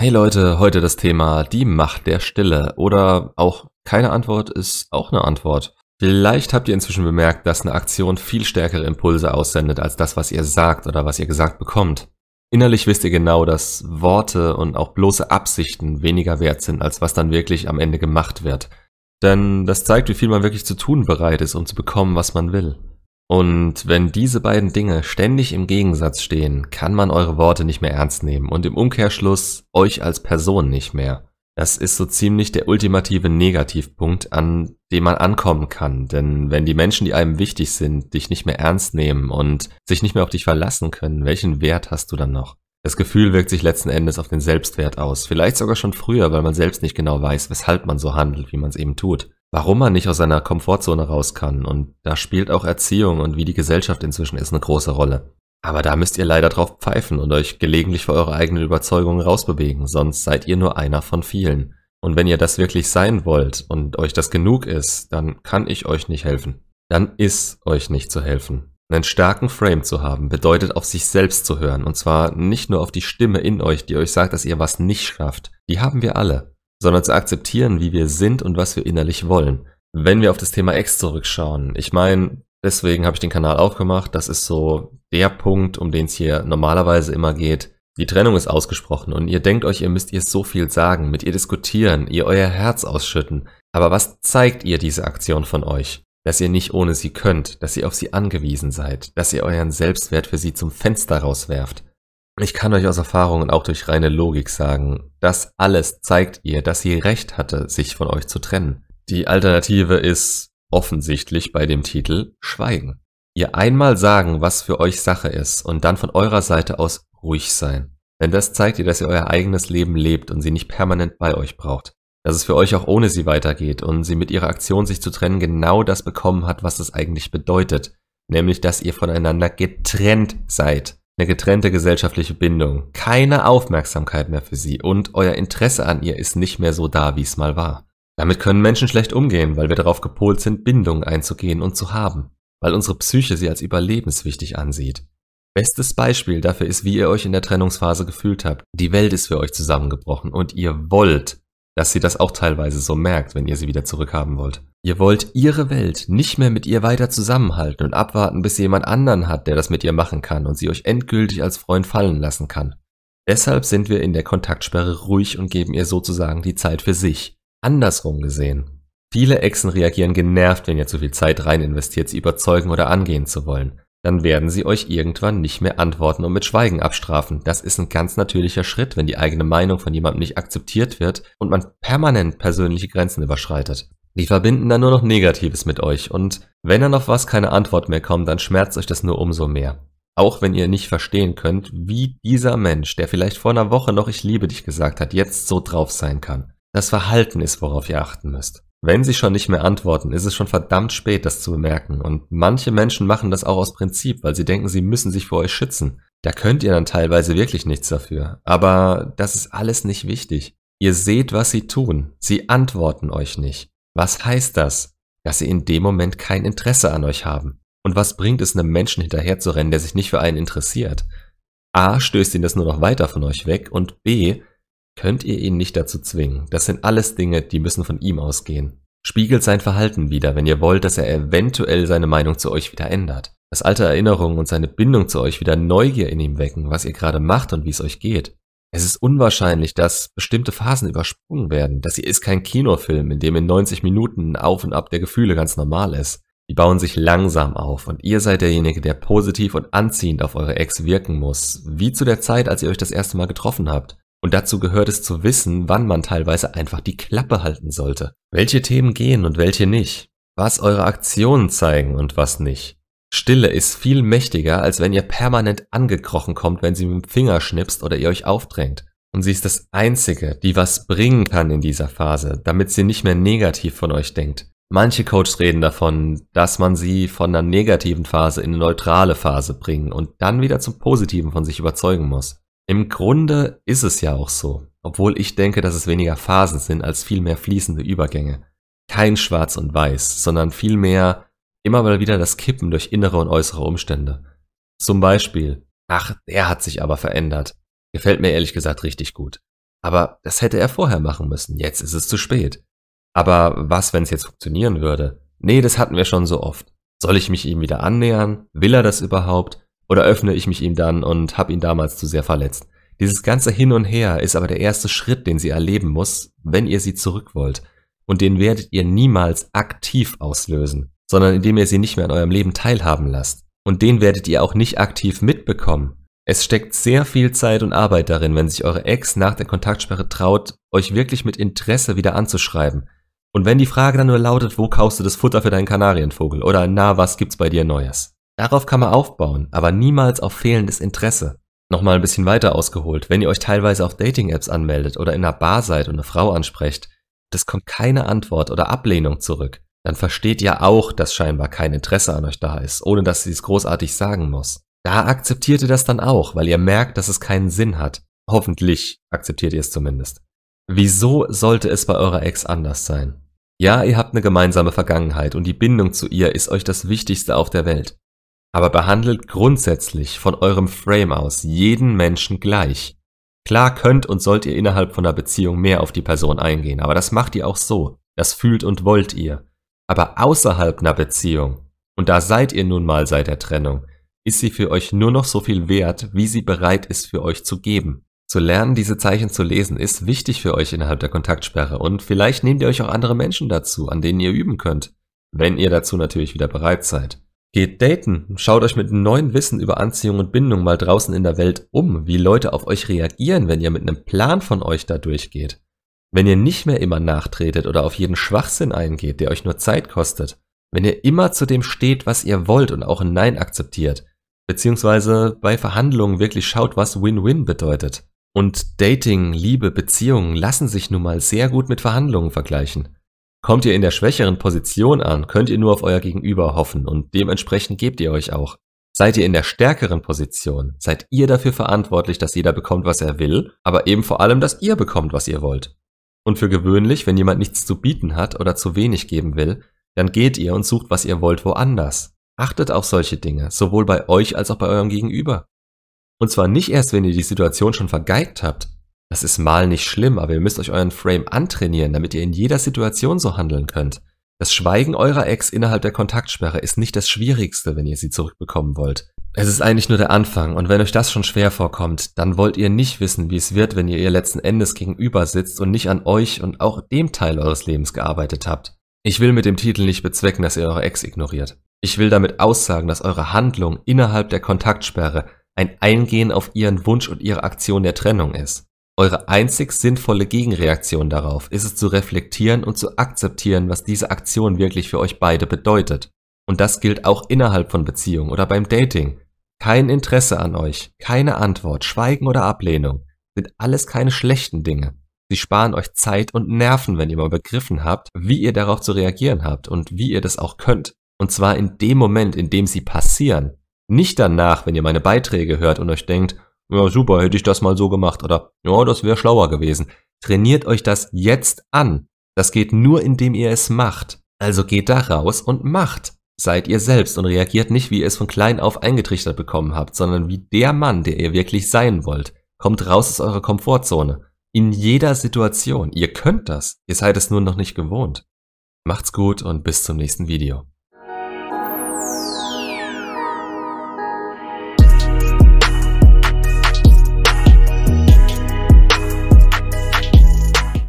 Hey Leute, heute das Thema die Macht der Stille oder auch keine Antwort ist auch eine Antwort. Vielleicht habt ihr inzwischen bemerkt, dass eine Aktion viel stärkere Impulse aussendet als das, was ihr sagt oder was ihr gesagt bekommt. Innerlich wisst ihr genau, dass Worte und auch bloße Absichten weniger wert sind, als was dann wirklich am Ende gemacht wird. Denn das zeigt, wie viel man wirklich zu tun bereit ist, um zu bekommen, was man will. Und wenn diese beiden Dinge ständig im Gegensatz stehen, kann man eure Worte nicht mehr ernst nehmen und im Umkehrschluss euch als Person nicht mehr. Das ist so ziemlich der ultimative Negativpunkt, an dem man ankommen kann. Denn wenn die Menschen, die einem wichtig sind, dich nicht mehr ernst nehmen und sich nicht mehr auf dich verlassen können, welchen Wert hast du dann noch? Das Gefühl wirkt sich letzten Endes auf den Selbstwert aus. Vielleicht sogar schon früher, weil man selbst nicht genau weiß, weshalb man so handelt, wie man es eben tut warum man nicht aus seiner Komfortzone raus kann. Und da spielt auch Erziehung und wie die Gesellschaft inzwischen ist eine große Rolle. Aber da müsst ihr leider drauf pfeifen und euch gelegentlich für eure eigenen Überzeugungen rausbewegen, sonst seid ihr nur einer von vielen. Und wenn ihr das wirklich sein wollt und euch das genug ist, dann kann ich euch nicht helfen. Dann ist euch nicht zu helfen. Einen starken Frame zu haben bedeutet auf sich selbst zu hören und zwar nicht nur auf die Stimme in euch, die euch sagt, dass ihr was nicht schafft. Die haben wir alle sondern zu akzeptieren, wie wir sind und was wir innerlich wollen. Wenn wir auf das Thema Ex zurückschauen, ich meine, deswegen habe ich den Kanal aufgemacht, das ist so der Punkt, um den es hier normalerweise immer geht. Die Trennung ist ausgesprochen und ihr denkt euch, ihr müsst ihr so viel sagen, mit ihr diskutieren, ihr euer Herz ausschütten. Aber was zeigt ihr diese Aktion von euch? Dass ihr nicht ohne sie könnt, dass ihr auf sie angewiesen seid, dass ihr euren Selbstwert für sie zum Fenster rauswerft. Ich kann euch aus Erfahrung und auch durch reine Logik sagen, das alles zeigt ihr, dass sie recht hatte, sich von euch zu trennen. Die Alternative ist offensichtlich bei dem Titel Schweigen. Ihr einmal sagen, was für euch Sache ist und dann von eurer Seite aus ruhig sein. Denn das zeigt ihr, dass ihr euer eigenes Leben lebt und sie nicht permanent bei euch braucht. Dass es für euch auch ohne sie weitergeht und sie mit ihrer Aktion sich zu trennen genau das bekommen hat, was es eigentlich bedeutet. Nämlich, dass ihr voneinander getrennt seid eine getrennte gesellschaftliche Bindung, keine Aufmerksamkeit mehr für sie und euer Interesse an ihr ist nicht mehr so da, wie es mal war. Damit können Menschen schlecht umgehen, weil wir darauf gepolt sind, Bindungen einzugehen und zu haben, weil unsere Psyche sie als überlebenswichtig ansieht. Bestes Beispiel dafür ist, wie ihr euch in der Trennungsphase gefühlt habt. Die Welt ist für euch zusammengebrochen und ihr wollt, dass sie das auch teilweise so merkt, wenn ihr sie wieder zurückhaben wollt. Ihr wollt ihre Welt nicht mehr mit ihr weiter zusammenhalten und abwarten, bis sie jemand anderen hat, der das mit ihr machen kann und sie euch endgültig als Freund fallen lassen kann. Deshalb sind wir in der Kontaktsperre ruhig und geben ihr sozusagen die Zeit für sich. Andersrum gesehen. Viele Exen reagieren genervt, wenn ihr zu viel Zeit rein investiert, sie überzeugen oder angehen zu wollen. Dann werden sie euch irgendwann nicht mehr antworten und mit Schweigen abstrafen. Das ist ein ganz natürlicher Schritt, wenn die eigene Meinung von jemandem nicht akzeptiert wird und man permanent persönliche Grenzen überschreitet. Die verbinden dann nur noch Negatives mit euch und wenn dann auf was keine Antwort mehr kommt, dann schmerzt euch das nur umso mehr. Auch wenn ihr nicht verstehen könnt, wie dieser Mensch, der vielleicht vor einer Woche noch ich liebe dich gesagt hat, jetzt so drauf sein kann. Das Verhalten ist, worauf ihr achten müsst. Wenn sie schon nicht mehr antworten, ist es schon verdammt spät, das zu bemerken. Und manche Menschen machen das auch aus Prinzip, weil sie denken, sie müssen sich vor euch schützen. Da könnt ihr dann teilweise wirklich nichts dafür. Aber das ist alles nicht wichtig. Ihr seht, was sie tun. Sie antworten euch nicht. Was heißt das? Dass sie in dem Moment kein Interesse an euch haben. Und was bringt es einem Menschen hinterherzurennen, der sich nicht für einen interessiert? A, stößt ihn das nur noch weiter von euch weg und B, könnt ihr ihn nicht dazu zwingen. Das sind alles Dinge, die müssen von ihm ausgehen. Spiegelt sein Verhalten wieder, wenn ihr wollt, dass er eventuell seine Meinung zu euch wieder ändert. Dass alte Erinnerungen und seine Bindung zu euch wieder Neugier in ihm wecken, was ihr gerade macht und wie es euch geht. Es ist unwahrscheinlich, dass bestimmte Phasen übersprungen werden. Das hier ist kein Kinofilm, in dem in 90 Minuten Auf und Ab der Gefühle ganz normal ist. Die bauen sich langsam auf und ihr seid derjenige, der positiv und anziehend auf eure Ex wirken muss, wie zu der Zeit, als ihr euch das erste Mal getroffen habt. Und dazu gehört es zu wissen, wann man teilweise einfach die Klappe halten sollte. Welche Themen gehen und welche nicht. Was eure Aktionen zeigen und was nicht. Stille ist viel mächtiger, als wenn ihr permanent angekrochen kommt, wenn sie mit dem Finger schnipst oder ihr euch aufdrängt. Und sie ist das Einzige, die was bringen kann in dieser Phase, damit sie nicht mehr negativ von euch denkt. Manche Coaches reden davon, dass man sie von einer negativen Phase in eine neutrale Phase bringen und dann wieder zum Positiven von sich überzeugen muss. Im Grunde ist es ja auch so, obwohl ich denke, dass es weniger Phasen sind als viel mehr fließende Übergänge. Kein Schwarz und Weiß, sondern vielmehr Immer mal wieder das Kippen durch innere und äußere Umstände. Zum Beispiel, ach, der hat sich aber verändert. Gefällt mir ehrlich gesagt richtig gut. Aber das hätte er vorher machen müssen. Jetzt ist es zu spät. Aber was, wenn es jetzt funktionieren würde? Nee, das hatten wir schon so oft. Soll ich mich ihm wieder annähern? Will er das überhaupt? Oder öffne ich mich ihm dann und habe ihn damals zu sehr verletzt? Dieses ganze Hin und Her ist aber der erste Schritt, den sie erleben muss, wenn ihr sie zurück wollt. Und den werdet ihr niemals aktiv auslösen, sondern indem ihr sie nicht mehr an eurem Leben teilhaben lasst. Und den werdet ihr auch nicht aktiv mitbekommen. Es steckt sehr viel Zeit und Arbeit darin, wenn sich eure Ex nach der Kontaktsperre traut, euch wirklich mit Interesse wieder anzuschreiben. Und wenn die Frage dann nur lautet, wo kaufst du das Futter für deinen Kanarienvogel? Oder na, was gibt's bei dir Neues? Darauf kann man aufbauen, aber niemals auf fehlendes Interesse. Nochmal ein bisschen weiter ausgeholt, wenn ihr euch teilweise auf Dating-Apps anmeldet oder in einer Bar seid und eine Frau ansprecht, es kommt keine Antwort oder Ablehnung zurück, dann versteht ihr auch, dass scheinbar kein Interesse an euch da ist, ohne dass sie es großartig sagen muss. Da akzeptiert ihr das dann auch, weil ihr merkt, dass es keinen Sinn hat. Hoffentlich akzeptiert ihr es zumindest. Wieso sollte es bei eurer Ex anders sein? Ja, ihr habt eine gemeinsame Vergangenheit und die Bindung zu ihr ist euch das Wichtigste auf der Welt. Aber behandelt grundsätzlich von eurem Frame aus jeden Menschen gleich. Klar könnt und sollt ihr innerhalb von einer Beziehung mehr auf die Person eingehen, aber das macht ihr auch so. Das fühlt und wollt ihr. Aber außerhalb einer Beziehung, und da seid ihr nun mal seit der Trennung, ist sie für euch nur noch so viel wert, wie sie bereit ist für euch zu geben. Zu lernen, diese Zeichen zu lesen, ist wichtig für euch innerhalb der Kontaktsperre und vielleicht nehmt ihr euch auch andere Menschen dazu, an denen ihr üben könnt, wenn ihr dazu natürlich wieder bereit seid. Geht daten, schaut euch mit neuem Wissen über Anziehung und Bindung mal draußen in der Welt um, wie Leute auf euch reagieren, wenn ihr mit einem Plan von euch da durchgeht. Wenn ihr nicht mehr immer nachtretet oder auf jeden Schwachsinn eingeht, der euch nur Zeit kostet. Wenn ihr immer zu dem steht, was ihr wollt und auch ein Nein akzeptiert. Beziehungsweise bei Verhandlungen wirklich schaut, was Win-Win bedeutet. Und Dating, Liebe, Beziehungen lassen sich nun mal sehr gut mit Verhandlungen vergleichen. Kommt ihr in der schwächeren Position an, könnt ihr nur auf euer Gegenüber hoffen und dementsprechend gebt ihr euch auch. Seid ihr in der stärkeren Position, seid ihr dafür verantwortlich, dass jeder bekommt, was er will, aber eben vor allem, dass ihr bekommt, was ihr wollt. Und für gewöhnlich, wenn jemand nichts zu bieten hat oder zu wenig geben will, dann geht ihr und sucht, was ihr wollt, woanders. Achtet auf solche Dinge, sowohl bei euch als auch bei eurem Gegenüber. Und zwar nicht erst, wenn ihr die Situation schon vergeigt habt, das ist mal nicht schlimm, aber ihr müsst euch euren Frame antrainieren, damit ihr in jeder Situation so handeln könnt. Das Schweigen eurer Ex innerhalb der Kontaktsperre ist nicht das Schwierigste, wenn ihr sie zurückbekommen wollt. Es ist eigentlich nur der Anfang und wenn euch das schon schwer vorkommt, dann wollt ihr nicht wissen, wie es wird, wenn ihr ihr letzten Endes gegenüber sitzt und nicht an euch und auch dem Teil eures Lebens gearbeitet habt. Ich will mit dem Titel nicht bezwecken, dass ihr eure Ex ignoriert. Ich will damit aussagen, dass eure Handlung innerhalb der Kontaktsperre ein Eingehen auf ihren Wunsch und ihre Aktion der Trennung ist. Eure einzig sinnvolle Gegenreaktion darauf ist es zu reflektieren und zu akzeptieren, was diese Aktion wirklich für euch beide bedeutet. Und das gilt auch innerhalb von Beziehungen oder beim Dating. Kein Interesse an euch, keine Antwort, Schweigen oder Ablehnung sind alles keine schlechten Dinge. Sie sparen euch Zeit und Nerven, wenn ihr mal begriffen habt, wie ihr darauf zu reagieren habt und wie ihr das auch könnt. Und zwar in dem Moment, in dem sie passieren. Nicht danach, wenn ihr meine Beiträge hört und euch denkt, ja super, hätte ich das mal so gemacht oder ja, das wäre schlauer gewesen. Trainiert euch das jetzt an. Das geht nur, indem ihr es macht. Also geht da raus und macht. Seid ihr selbst und reagiert nicht, wie ihr es von klein auf eingetrichtert bekommen habt, sondern wie der Mann, der ihr wirklich sein wollt. Kommt raus aus eurer Komfortzone. In jeder Situation. Ihr könnt das. Ihr seid es nur noch nicht gewohnt. Macht's gut und bis zum nächsten Video.